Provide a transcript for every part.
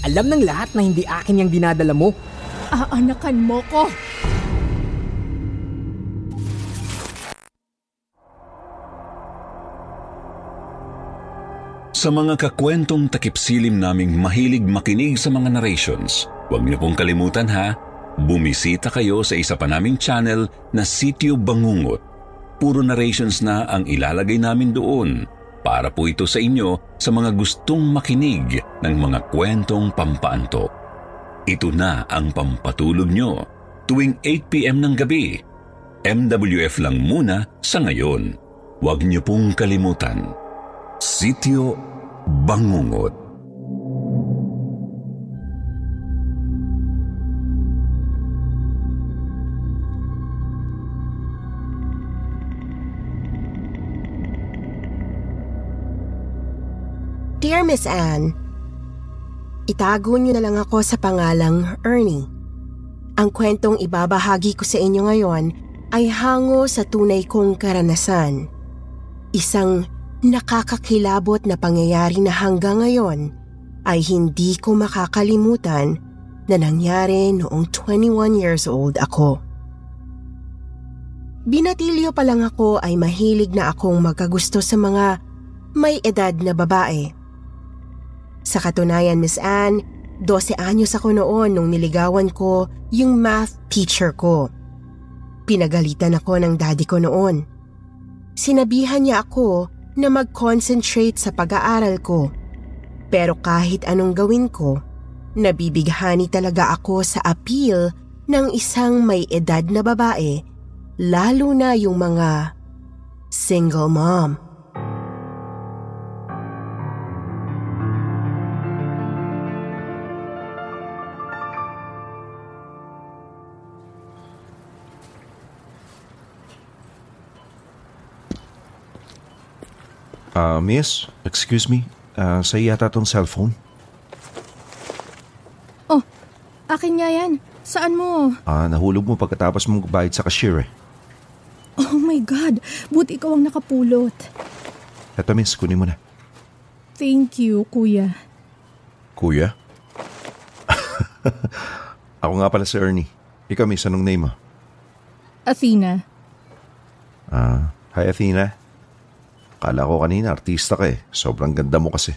Alam ng lahat na hindi akin yung dinadala mo. Aanakan mo ko. Sa mga kakwentong takipsilim naming mahilig makinig sa mga narrations, huwag niyo pong kalimutan ha, bumisita kayo sa isa pa naming channel na Sityo Bangungot. Puro narrations na ang ilalagay namin doon para po ito sa inyo sa mga gustong makinig ng mga kwentong pampaantok. Ito na ang pampatulog nyo tuwing 8pm ng gabi. MWF lang muna sa ngayon. Huwag niyo pong kalimutan. Sityo Bangungot. Dear Miss Anne, itago niyo na lang ako sa pangalang Ernie. Ang kwentong ibabahagi ko sa inyo ngayon ay hango sa tunay kong karanasan. Isang nakakakilabot na pangyayari na hanggang ngayon ay hindi ko makakalimutan na nangyari noong 21 years old ako. Binatilyo pa lang ako ay mahilig na akong magkagusto sa mga may edad na babae. Sa katunayan, Miss Anne, 12 anyos ako noon nung niligawan ko yung math teacher ko. Pinagalitan ako ng daddy ko noon. Sinabihan niya ako na mag-concentrate sa pag-aaral ko. Pero kahit anong gawin ko, nabibighani talaga ako sa appeal ng isang may edad na babae, lalo na yung mga single mom. Ah, miss, excuse me. Ah, sa yata tong cellphone. Oh, akin nga yan. Saan mo? Ah, nahulog mo pagkatapos mong bayad sa cashier eh. Oh my God, buti ikaw ang nakapulot. Eto miss, kunin mo na. Thank you, kuya. Kuya? Ako nga pala si Ernie. Ikaw miss, anong name mo? Athena. Ah, hi Athena. Kala ko kanina artista ka eh. Sobrang ganda mo kasi.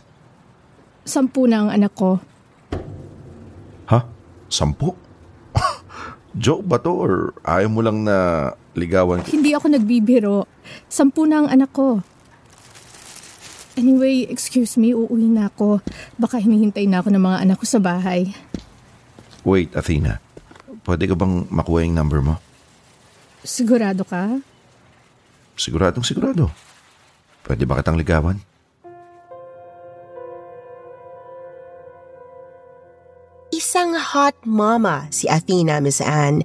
Sampu na ang anak ko. Ha? Sampu? Joke ba to or ayaw mo lang na ligawan? Hindi ako nagbibiro. Sampu na ang anak ko. Anyway, excuse me, uuwi na ako. Baka hinihintay na ako ng mga anak ko sa bahay. Wait, Athena. Pwede ka bang makuha yung number mo? Sigurado ka? Siguradong sigurado. Pwede ba kitang ligawan? Isang hot mama si Athena, Miss Anne.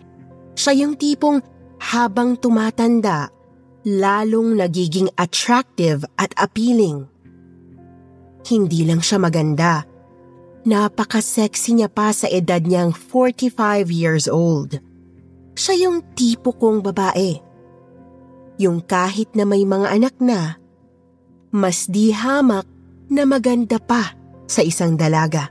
Siya yung tipong habang tumatanda, lalong nagiging attractive at appealing. Hindi lang siya maganda. Napaka-sexy niya pa sa edad niyang 45 years old. Siya yung tipo kong babae. Yung kahit na may mga anak na, mas di hamak na maganda pa sa isang dalaga.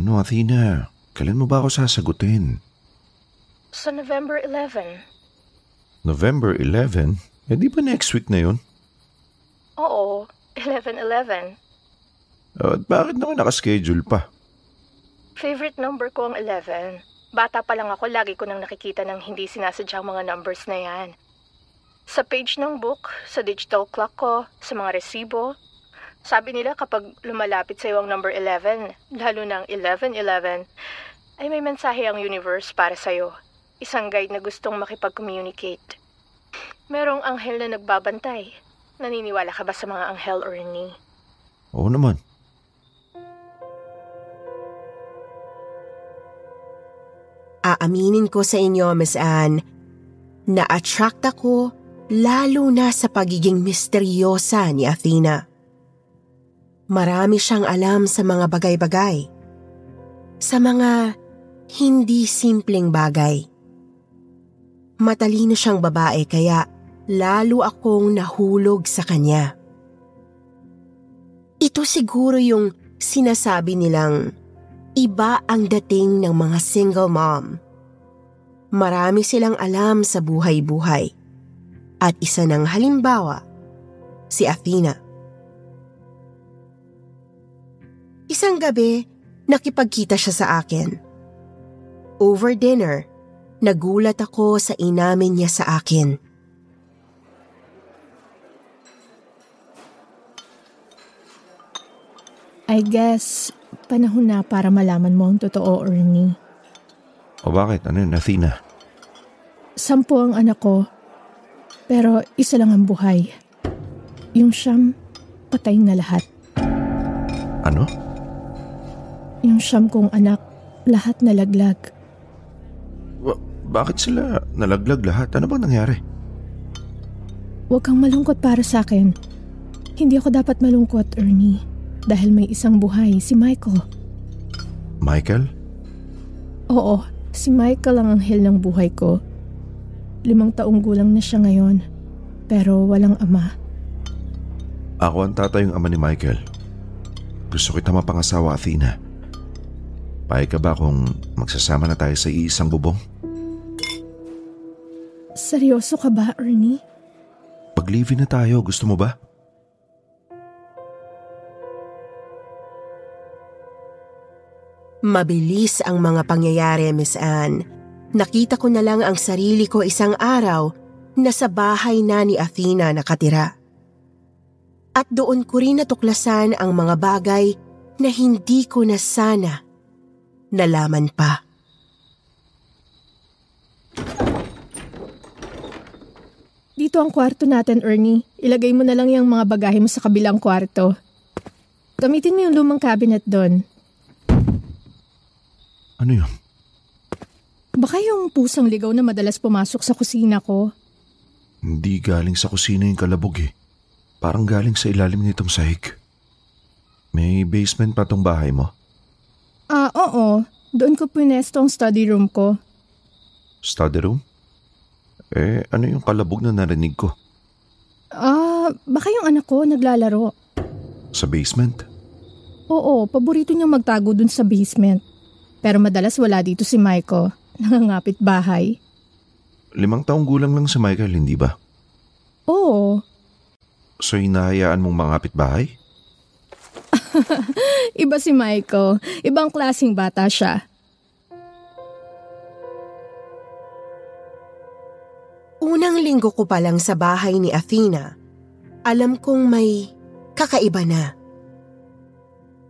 Ano, Athena? Kailan mo ba ako sasagutin? Sa November 11. November 11? Eh di ba next week na yun? Oo, 11-11. Uh, bakit naman nakaschedule pa? Favorite number ko ang 11. Bata pa lang ako, lagi ko nang nakikita ng hindi sinasadyang mga numbers na yan. Sa page ng book, sa digital clock ko, sa mga resibo. Sabi nila kapag lumalapit sa ang number 11, lalo ng 11-11, ay may mensahe ang universe para sa'yo. Isang guide na gustong makipag-communicate. Merong anghel na nagbabantay. Naniniwala ka ba sa mga anghel or ni? Oo naman. Aaminin ko sa inyo, Miss Anne, na-attract ako lalo na sa pagiging misteryosa ni Athena. Marami siyang alam sa mga bagay-bagay. Sa mga hindi simpleng bagay. Matalino siyang babae kaya lalo akong nahulog sa kanya. Ito siguro yung sinasabi nilang Iba ang dating ng mga single mom. Marami silang alam sa buhay-buhay. At isa ng halimbawa, si Athena. Isang gabi, nakipagkita siya sa akin. Over dinner, nagulat ako sa inamin niya sa akin. I guess Panahon na para malaman mo ang totoo, Ernie. O bakit? Ano yun, Athena? Sampu ang anak ko, pero isa lang ang buhay. Yung siyam, patay na lahat. Ano? Yung siyam kong anak, lahat nalaglag. Ba- bakit sila nalaglag lahat? Ano bang nangyari? Huwag kang malungkot para sa akin. Hindi ako dapat malungkot, Ernie. Dahil may isang buhay, si Michael. Michael? Oo, si Michael ang anghel ng buhay ko. Limang taong gulang na siya ngayon, pero walang ama. Ako ang tatay yung ama ni Michael. Gusto kita mapangasawa, Athena. Payag ka ba kung magsasama na tayo sa iisang bubong? Seryoso ka ba, Ernie? Pag-live na tayo, gusto mo ba? Mabilis ang mga pangyayari, Miss Anne. Nakita ko na lang ang sarili ko isang araw na sa bahay na ni Athena nakatira. At doon ko rin natuklasan ang mga bagay na hindi ko na sana nalaman pa. Dito ang kwarto natin, Ernie. Ilagay mo na lang yung mga bagahe mo sa kabilang kwarto. Gamitin mo yung lumang cabinet doon. Ano yun? Baka yung pusang ligaw na madalas pumasok sa kusina ko. Hindi galing sa kusina yung kalabog eh. Parang galing sa ilalim nitong sahig. May basement pa tong bahay mo? Ah, oo. Doon ko pinesto ang study room ko. Study room? Eh, ano yung kalabog na narinig ko? Ah, baka yung anak ko naglalaro. Sa basement? Oo, paborito niya magtago dun sa basement. Pero madalas wala dito si Michael. Nangangapit bahay. Limang taong gulang lang si Michael, hindi ba? Oo. So hinahayaan mong mangapit bahay? Iba si Michael. Ibang klasing bata siya. Unang linggo ko pa lang sa bahay ni Athena, alam kong may kakaiba na.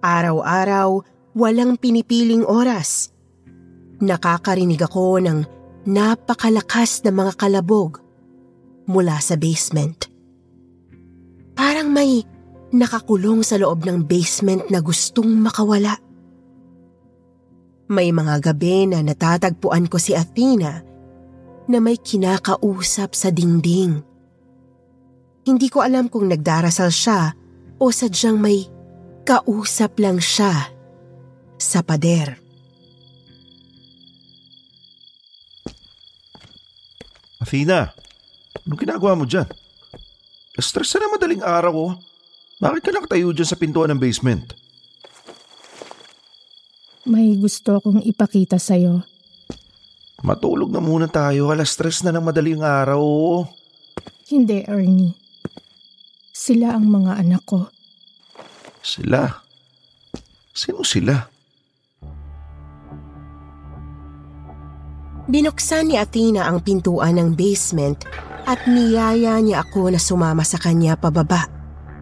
Araw-araw, walang pinipiling oras. Nakakarinig ako ng napakalakas na mga kalabog mula sa basement. Parang may nakakulong sa loob ng basement na gustong makawala. May mga gabi na natatagpuan ko si Athena na may kinakausap sa dingding. Hindi ko alam kung nagdarasal siya o sadyang may kausap lang siya sa pader. Athena, anong ginagawa mo dyan? Stress na madaling araw oh. Bakit ka nakatayo dyan sa pintuan ng basement? May gusto akong ipakita sa'yo. Matulog na muna tayo. Alas stress na ng madaling araw. oh. Hindi, Ernie. Sila ang mga anak ko. Sila? Sino sila? Binuksan ni Athena ang pintuan ng basement at niyaya niya ako na sumama sa kanya pababa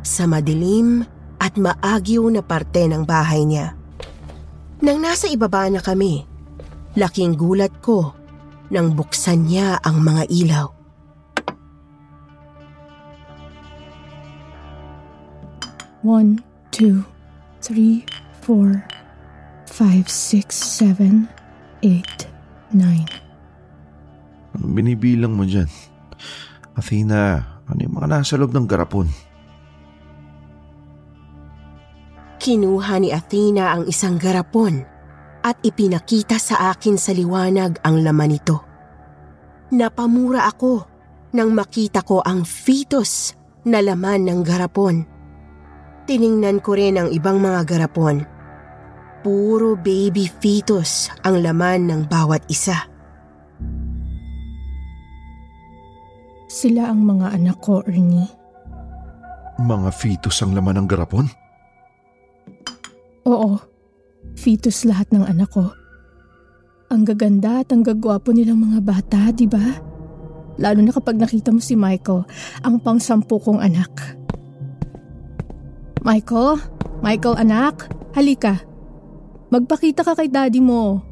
sa madilim at maagyo na parte ng bahay niya. Nang nasa ibaba na kami, laking gulat ko nang buksan niya ang mga ilaw. Juan, two, three, four, five, six, seven, eight, nine. Anong binibilang mo dyan? Athena, ano yung mga nasa loob ng garapon? Kinuha ni Athena ang isang garapon at ipinakita sa akin sa liwanag ang laman nito. Napamura ako nang makita ko ang fetus na laman ng garapon. Tiningnan ko rin ang ibang mga garapon. Puro baby fetus ang laman ng bawat isa. Sila ang mga anak ko, Ernie. Mga fetus ang laman ng garapon? Oo, fetus lahat ng anak ko. Ang gaganda at ang gagwapo nilang mga bata, di ba? Lalo na kapag nakita mo si Michael, ang pangsampu kong anak. Michael? Michael anak? Halika. Magpakita ka kay daddy mo.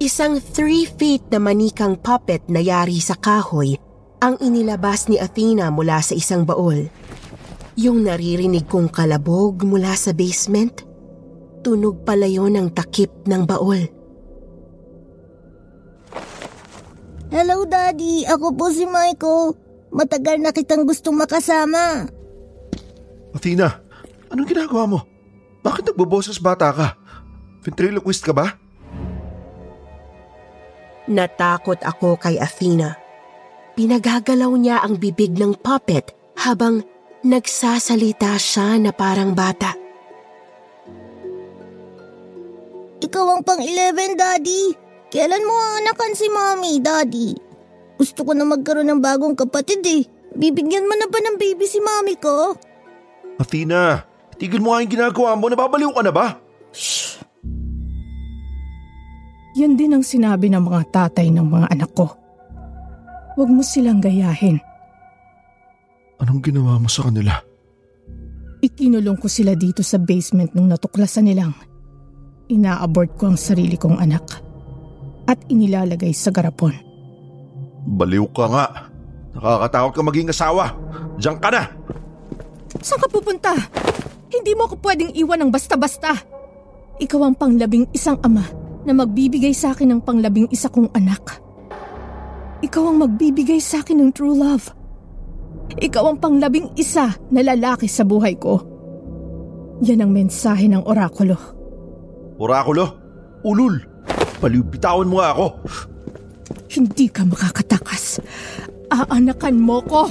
Isang three feet na manikang puppet na yari sa kahoy ang inilabas ni Athena mula sa isang baol. Yung naririnig kong kalabog mula sa basement, tunog pala yon ng takip ng baol. Hello, Daddy. Ako po si Michael. Matagal na kitang gustong makasama. Athena, anong ginagawa mo? Bakit nagboboses bata ka? Ventriloquist ka ba? Natakot ako kay Athena. Pinagagalaw niya ang bibig ng puppet habang nagsasalita siya na parang bata. Ikaw ang pang-11, Daddy. Kailan mo aanakan si Mommy, Daddy? Gusto ko na magkaroon ng bagong kapatid eh. Bibigyan mo na ba ng baby si Mommy ko? Athena, tigil mo nga yung ginagawa mo. Nababaliw ka na ba? Shh! Yan din ang sinabi ng mga tatay ng mga anak ko. Huwag mo silang gayahin. Anong ginawa mo sa kanila? Ikinulong ko sila dito sa basement nung natuklasan nilang ina-abort ko ang sarili kong anak at inilalagay sa garapon. Baliw ka nga. Nakakatakot ka maging asawa. Diyan ka na! Saan ka pupunta? Hindi mo ako pwedeng iwan ng basta-basta. Ikaw ang panglabing isang ama na magbibigay sa akin ng panglabing isa kong anak. Ikaw ang magbibigay sa akin ng true love. Ikaw ang panglabing isa na lalaki sa buhay ko. Yan ang mensahe ng orakulo. Orakulo? Ulul! Baliw, bitawan mo nga ako! Hindi ka makakatakas. Aanakan mo ko!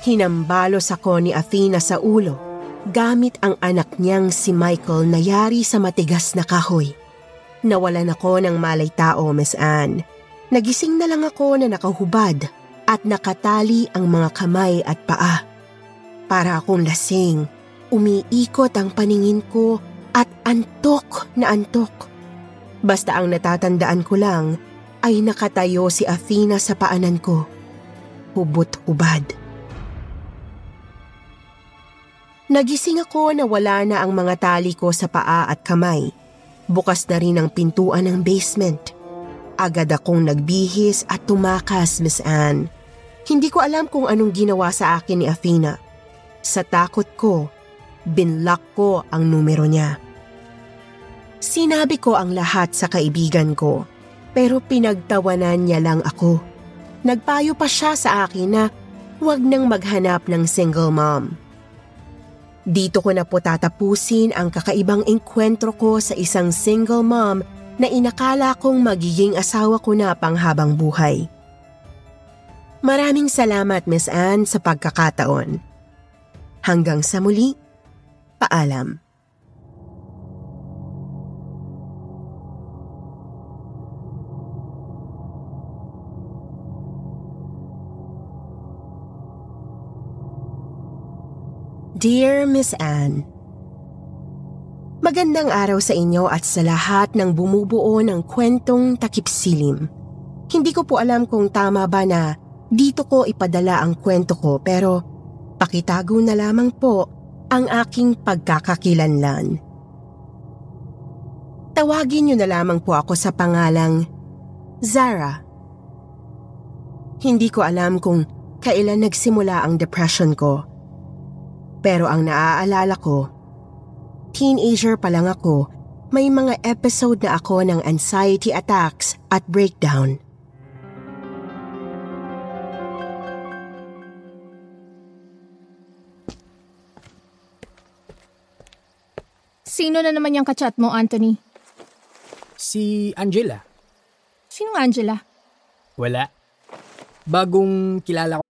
Hinambalos ako ni Athena sa ulo gamit ang anak niyang si Michael na yari sa matigas na kahoy. Nawalan ako ng malay tao, Miss Anne. Nagising na lang ako na nakahubad at nakatali ang mga kamay at paa. Para akong lasing, umiikot ang paningin ko at antok na antok. Basta ang natatandaan ko lang ay nakatayo si Athena sa paanan ko. Hubot-hubad. Nagising ako na wala na ang mga tali ko sa paa at kamay. Bukas na rin ang pintuan ng basement. Agad akong nagbihis at tumakas, Miss Anne. Hindi ko alam kung anong ginawa sa akin ni Athena. Sa takot ko, binlock ko ang numero niya. Sinabi ko ang lahat sa kaibigan ko, pero pinagtawanan niya lang ako. Nagpayo pa siya sa akin na huwag nang maghanap ng single mom. Dito ko na po tatapusin ang kakaibang enkwentro ko sa isang single mom na inakala kong magiging asawa ko na panghabang buhay. Maraming salamat Miss Anne sa pagkakataon. Hanggang sa muli, paalam. Dear Miss Anne, Magandang araw sa inyo at sa lahat ng bumubuo ng kwentong takipsilim. Hindi ko po alam kung tama ba na dito ko ipadala ang kwento ko pero pakitago na lamang po ang aking pagkakakilanlan. Tawagin niyo na lamang po ako sa pangalang Zara. Hindi ko alam kung kailan nagsimula ang depression ko. Pero ang naaalala ko, teenager pa lang ako, may mga episode na ako ng anxiety attacks at breakdown. Sino na naman yung kachat mo, Anthony? Si Angela. Sinong Angela? Wala. Bagong kilala ko.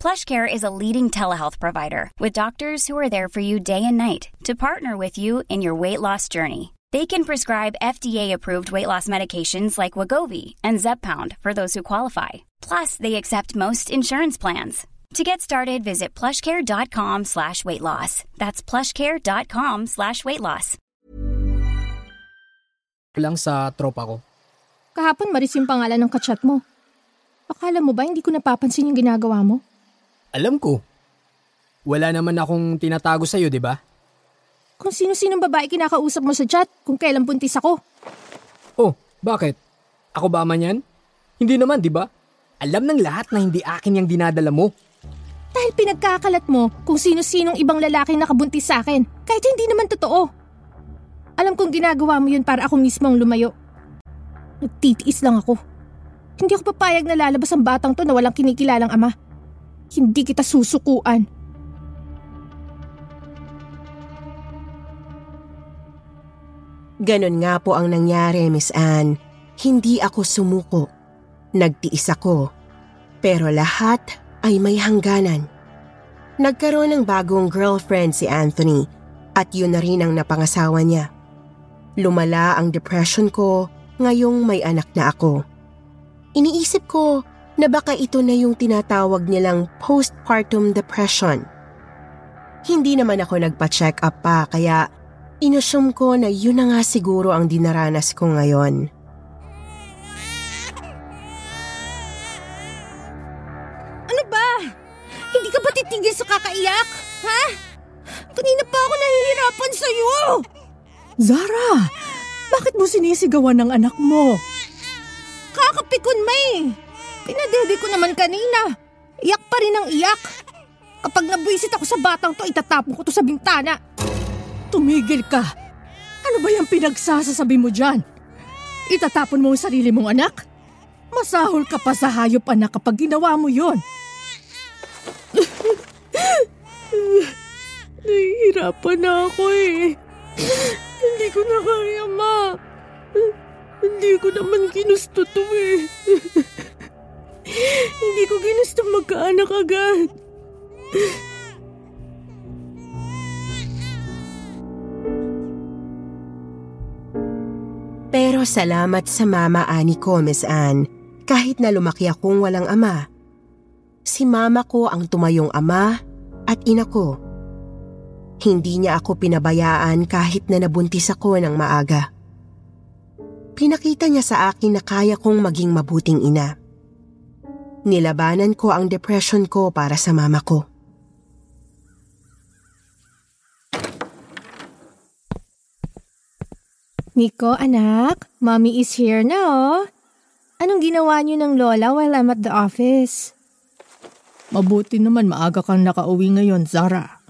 PlushCare is a leading telehealth provider with doctors who are there for you day and night to partner with you in your weight loss journey. They can prescribe FDA-approved weight loss medications like Wagovi and Zepbound for those who qualify. Plus, they accept most insurance plans. To get started, visit plushcare.com slash weight loss. That's plushcare.com slash weight loss. lang sa tropa ko. Kahapon Maris yung pangalan ng kachat mo. Akala mo ba hindi ko napapansin yung ginagawa mo? Alam ko. Wala naman akong tinatago sa'yo, di ba? Kung sino-sinong babae kinakausap mo sa chat kung kailan buntis ako. Oh, bakit? Ako ba man yan? Hindi naman, di ba? Alam ng lahat na hindi akin yung dinadala mo. Dahil pinagkakalat mo kung sino-sinong ibang lalaki nakabuntis sa akin kahit hindi naman totoo. Alam kong ginagawa mo yun para ako mismo ang lumayo. Nagtitiis lang ako. Hindi ako papayag na lalabas ang batang to na walang kinikilalang ama. Hindi kita susukuan. Ganon nga po ang nangyari, Miss Anne. Hindi ako sumuko. Nagtiis ako. Pero lahat ay may hangganan. Nagkaroon ng bagong girlfriend si Anthony at yun na rin ang napangasawa niya. Lumala ang depression ko ngayong may anak na ako. Iniisip ko na baka ito na yung tinatawag nilang postpartum depression. Hindi naman ako nagpa-check up pa kaya inassume ko na yun na nga siguro ang dinaranas ko ngayon. Ano ba? Hindi ka ba titigil sa kakaiyak? Ha? Kanina pa ako nahihirapan sa'yo! Zara, bakit mo sinisigawan ng anak mo? Naman kanina. Iyak pa rin ang iyak. Kapag nabwisit ako sa batang to, itatapon ko to sa bintana. Tumigil ka. Ano ba yung pinagsasasabi mo dyan? Itatapon mo ang sarili mong anak? Masahol ka pa sa hayop anak kapag ginawa mo yon. Nahihirapan na ako eh. Hindi ko na kaya, ma. Hindi ko naman ginusto to eh. Hindi ko ginusto magkaanak agad. Pero salamat sa mama ani ko, Miss Anne. Kahit na lumaki akong walang ama. Si mama ko ang tumayong ama at ina ko. Hindi niya ako pinabayaan kahit na nabuntis ako ng maaga. Pinakita niya sa akin na kaya kong maging mabuting ina. Nilabanan ko ang depression ko para sa mama ko. Nico, anak, mommy is here na oh. Anong ginawa niyo ng lola while I'm at the office? Mabuti naman maaga kang nakauwi ngayon, Zara.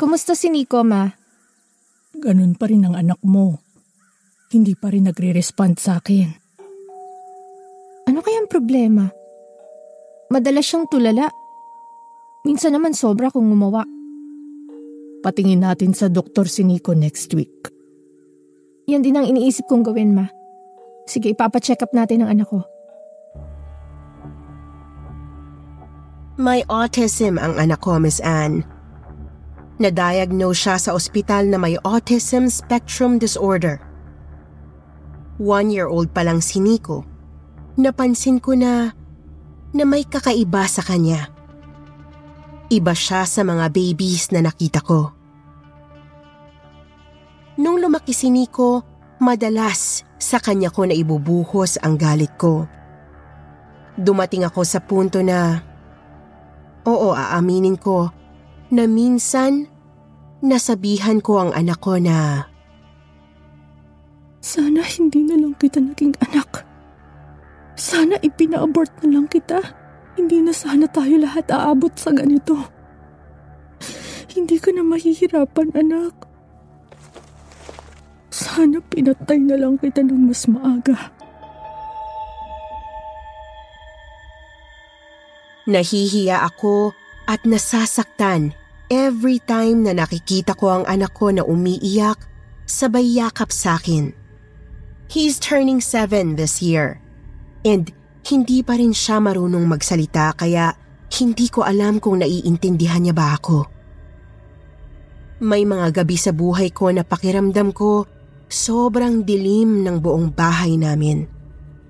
Kumusta si Nico, ma? Ganun pa rin ang anak mo. Hindi pa rin nagre-respond sa akin. Ano kayang problema? Madalas siyang tulala. Minsan naman sobra kung gumawa. Patingin natin sa doktor si Nico next week. Yan din ang iniisip kong gawin, ma. Sige, ipapacheck up natin ang anak ko. May autism ang anak ko, Miss Anne. Na-diagnose siya sa ospital na may autism spectrum disorder. One-year-old pa lang si Nico. Napansin ko na na may kakaiba sa kanya. Iba siya sa mga babies na nakita ko. Nung lumaki si Nico, madalas sa kanya ko na ibubuhos ang galit ko. Dumating ako sa punto na, oo aaminin ko, na minsan nasabihan ko ang anak ko na, Sana hindi na lang kita naging anak. Sana ipina-abort na lang kita. Hindi na sana tayo lahat aabot sa ganito. Hindi ka na mahihirapan, anak. Sana pinatay na lang kita ng mas maaga. Nahihiya ako at nasasaktan every time na nakikita ko ang anak ko na umiiyak sabay yakap sa akin. He's turning seven this year. And hindi pa rin siya marunong magsalita kaya hindi ko alam kung naiintindihan niya ba ako. May mga gabi sa buhay ko na pakiramdam ko sobrang dilim ng buong bahay namin.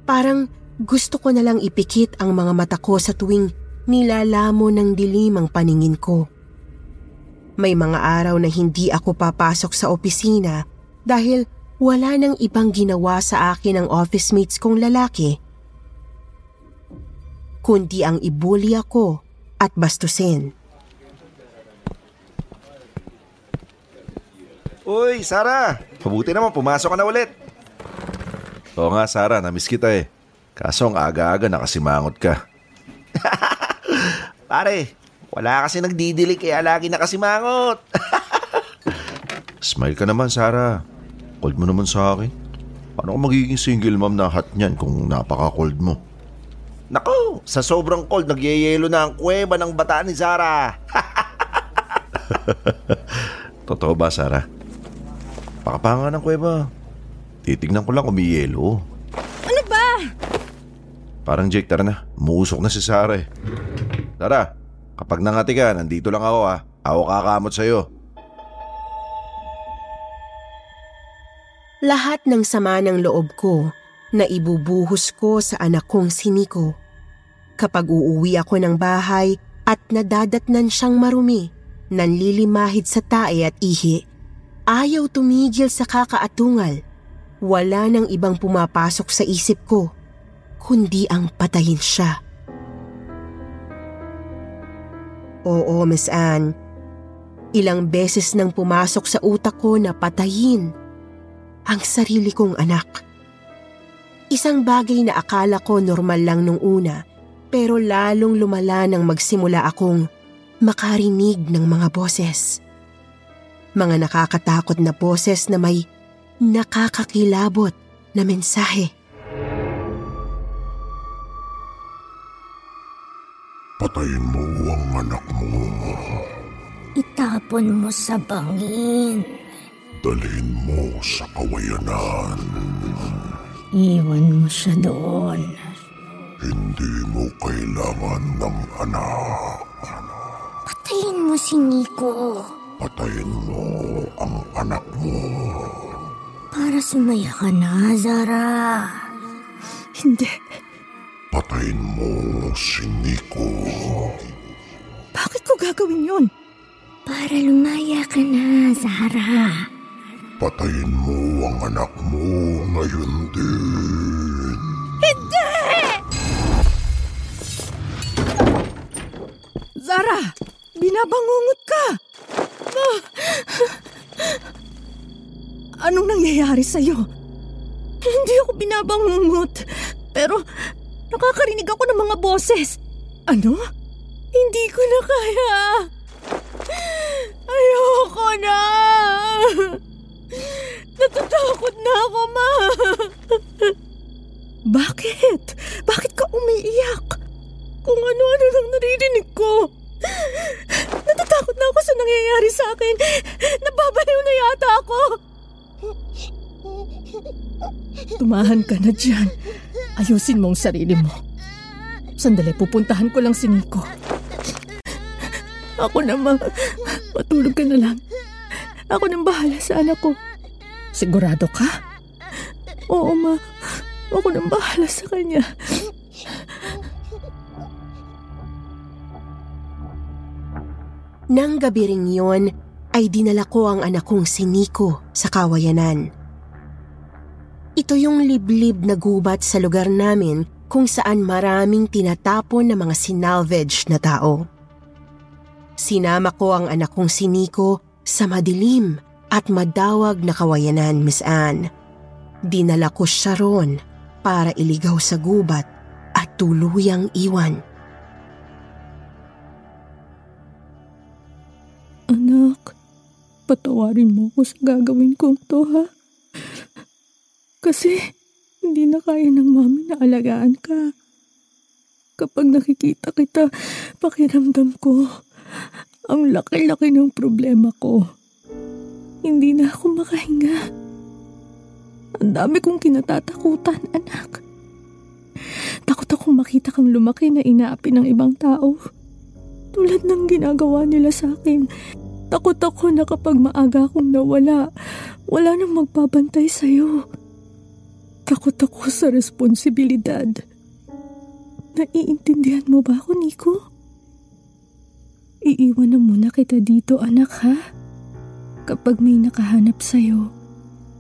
Parang gusto ko na lang ipikit ang mga mata ko sa tuwing nilalamo ng dilim ang paningin ko. May mga araw na hindi ako papasok sa opisina dahil wala nang ibang ginawa sa akin ng office mates kong lalaki kundi ang ibuli ako at bastusin. Uy, Sara! Mabuti naman, pumasok ka na ulit. Oo nga, Sara, namiss kita eh. Kaso ang aga-aga nakasimangot ka. Pare, wala kasi nagdidilig kaya lagi nakasimangot. Smile ka naman, Sara. Cold mo naman sa akin. Paano ka magiging single mom na hot niyan kung napaka-cold mo? Nako, sa sobrang cold, nagyeyelo na ang kuweba ng bata ni Zara. Totoo ba, Sara? Pakapanga ng kuweba. Titignan ko lang kung may yelo. Ano ba? Parang Jake, tara na. Muusok na si Sara eh. Tara, kapag nangati ka, nandito lang ako ha. Ako kakamot sa'yo. Lahat ng sama ng loob ko na ibubuhos ko sa anak kong si Nico. Kapag uuwi ako ng bahay at nadadatnan siyang marumi, nanlilimahid sa tae at ihi, ayaw tumigil sa kakaatungal. Wala nang ibang pumapasok sa isip ko, kundi ang patayin siya. Oo, Miss Anne. Ilang beses nang pumasok sa utak ko na patayin ang sarili kong anak. Isang bagay na akala ko normal lang nung una pero lalong lumala nang magsimula akong makarinig ng mga boses. Mga nakakatakot na boses na may nakakakilabot na mensahe. Patayin mo ang anak mo. Itapon mo sa bangin. Dalhin mo sa kawayanan. Iwan mo siya doon. Hindi mo kailangan ng anak. Patayin mo si Nico. Patayin mo ang anak mo. Para sumaya ka na, Zara. Hindi. Patayin mo si Nico. Bakit ko gagawin yun? Para lumaya ka na, Zara. Patayin mo ang anak mo ngayon din. Hindi! Zara! Binabangungot ka! Ah! Anong nangyayari sa'yo? Hindi ako binabangungot. Pero nakakarinig ako ng mga boses. Ano? Hindi ko na kaya. Ayoko na. Natatakot na ako, ma. Bakit? Bakit ka umiiyak? Kung ano-ano nang naririnig ko. Natatakot na ako sa nangyayari sa akin. Nababaliw na yata ako. Tumahan ka na dyan. Ayusin mo ang sarili mo. Sandali, pupuntahan ko lang si Nico. Ako naman, matulog ka na lang. Ako nang bahala sa anak ko. Sigurado ka? Oo, ma. Ako nang bahala sa kanya. Nang gabi ring yun, ay dinala ko ang anak kong si Nico sa kawayanan. Ito yung liblib na gubat sa lugar namin kung saan maraming tinatapon na mga sinalvage na tao. Sinama ko ang anak kong si Nico sa madilim at madawag na kawayanan, Miss Anne. Dinala ko siya ron para iligaw sa gubat at tuluyang iwan. Anak, patawarin mo ako sa gagawin kong to ha. Kasi hindi na kaya ng mami na alagaan ka. Kapag nakikita kita, pakiramdam ko, ang laki-laki ng problema ko. Hindi na ako makahinga. Ang dami kong kinatatakutan, anak. Takot akong makita kang lumaki na inaapi ng ibang tao. Tulad ng ginagawa nila sa akin Takot ako na kapag maaga akong nawala, wala nang magbabantay sa'yo. Takot ako sa responsibilidad. Naiintindihan mo ba ako, Nico? Iiwan na muna kita dito, anak, ha? Kapag may nakahanap sa'yo,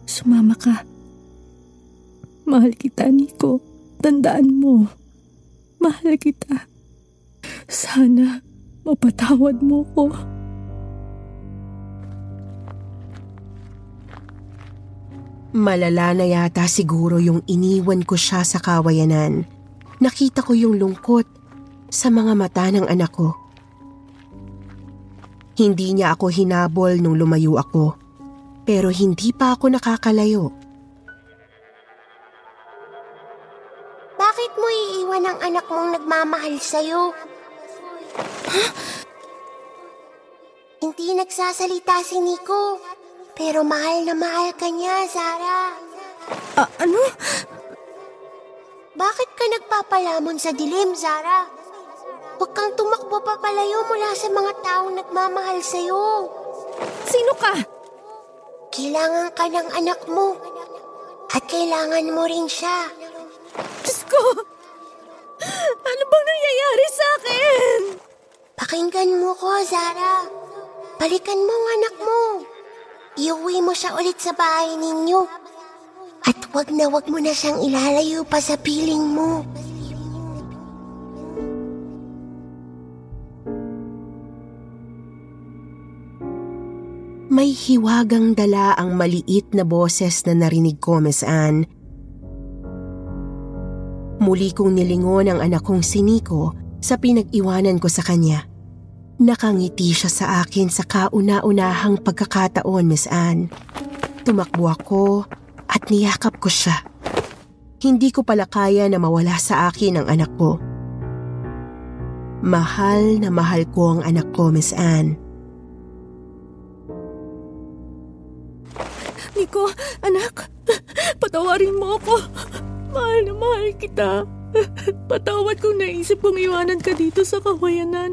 sumama ka. Mahal kita, Nico. Tandaan mo. Mahal kita. Sana mapatawad mo ko. Malala na yata siguro yung iniwan ko siya sa kawayanan. Nakita ko yung lungkot sa mga mata ng anak ko. Hindi niya ako hinabol nung lumayo ako, pero hindi pa ako nakakalayo. Bakit mo iiwan ang anak mong nagmamahal sa'yo? Ha? Hindi nagsasalita si Nico. Pero mahal na mahal ka niya, Zara. Ah, ano? Bakit ka nagpapalamon sa dilim, Zara? Huwag kang tumakbo papalayo mula sa mga taong nagmamahal sa'yo. Sino ka? Kailangan ka ng anak mo. At kailangan mo rin siya. Diyos ko! Ano bang nangyayari sa akin? Pakinggan mo ko, Zara. Balikan mo ang anak mo. Iuwi mo siya ulit sa bahay ninyo. At wag na wag mo na siyang ilalayo pa sa piling mo. May hiwagang dala ang maliit na boses na narinig ko, Miss Anne. Muli kong nilingon ang anak kong si Nico sa pinag-iwanan ko sa kanya. Nakangiti siya sa akin sa kauna-unahang pagkakataon, Miss Anne. Tumakbo ako at niyakap ko siya. Hindi ko pala kaya na mawala sa akin ang anak ko. Mahal na mahal ko ang anak ko, Miss Anne. Nico, anak, patawarin mo ako. Mahal na mahal kita. Patawad kung naisip kong iwanan ka dito sa kawayanan.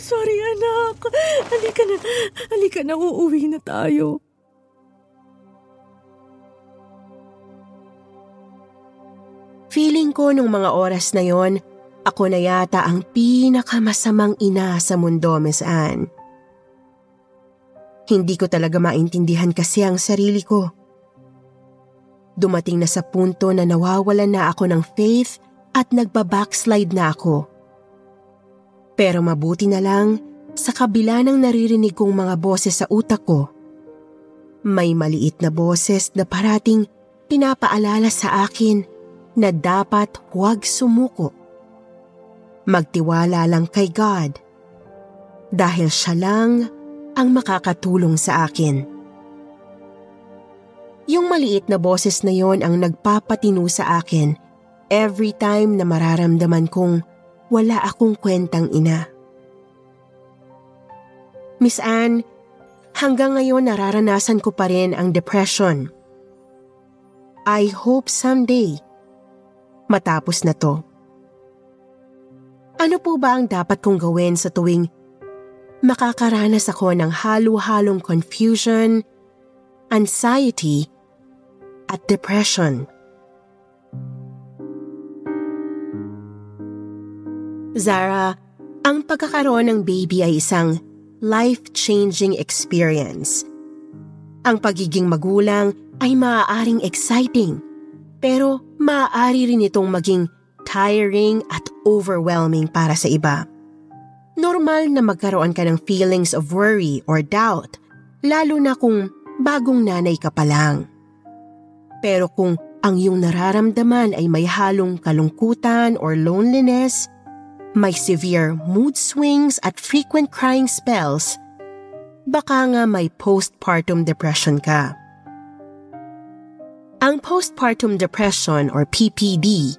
Sorry anak. Halika na. Halika na. Uuwi na tayo. Feeling ko nung mga oras na yon, ako na yata ang pinakamasamang ina sa mundo, Miss Anne. Hindi ko talaga maintindihan kasi ang sarili ko. Dumating na sa punto na nawawalan na ako ng faith at nagbabackslide na ako. Pero mabuti na lang, sa kabila ng naririnig kong mga boses sa utak ko, may maliit na boses na parating pinapaalala sa akin na dapat huwag sumuko. Magtiwala lang kay God dahil siya lang ang makakatulong sa akin. Yung maliit na boses na yon ang nagpapatino sa akin every time na mararamdaman kong wala akong kwentang ina. Miss Anne, hanggang ngayon nararanasan ko pa rin ang depression. I hope someday matapos na to. Ano po ba ang dapat kong gawin sa tuwing makakaranas ako ng halo-halong confusion, anxiety, at depression? Zara, ang pagkakaroon ng baby ay isang life-changing experience. Ang pagiging magulang ay maaaring exciting, pero maaari rin itong maging tiring at overwhelming para sa iba. Normal na magkaroon ka ng feelings of worry or doubt, lalo na kung bagong nanay ka pa lang. Pero kung ang iyong nararamdaman ay may halong kalungkutan or loneliness, may severe mood swings at frequent crying spells, baka nga may postpartum depression ka. Ang postpartum depression or PPD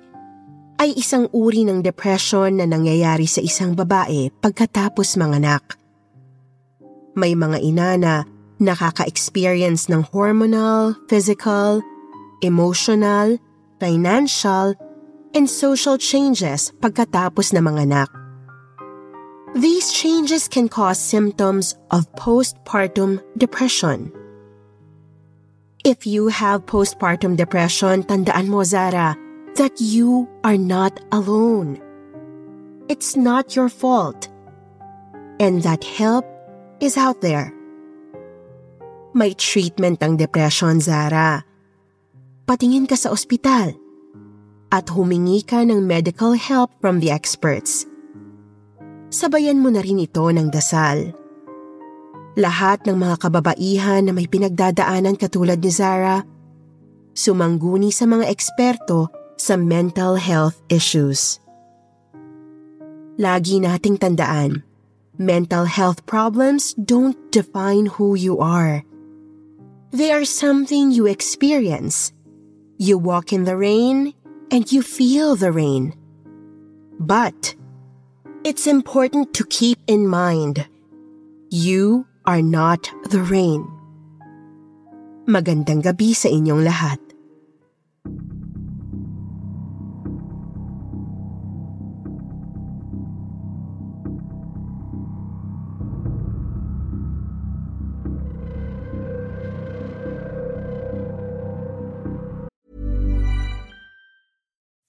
ay isang uri ng depression na nangyayari sa isang babae pagkatapos manganak. May mga ina na nakaka-experience ng hormonal, physical, emotional, financial, and social changes pagkatapos na manganak. These changes can cause symptoms of postpartum depression. If you have postpartum depression, tandaan mo Zara, that you are not alone. It's not your fault. And that help is out there. May treatment ang depression, Zara. Patingin ka sa ospital at humingi ka ng medical help from the experts. Sabayan mo na rin ito ng dasal. Lahat ng mga kababaihan na may pinagdadaanan katulad ni Zara, sumangguni sa mga eksperto sa mental health issues. Lagi nating tandaan, mental health problems don't define who you are. They are something you experience. You walk in the rain and you feel the rain. But it's important to keep in mind, you are not the rain. Magandang gabi sa inyong lahat.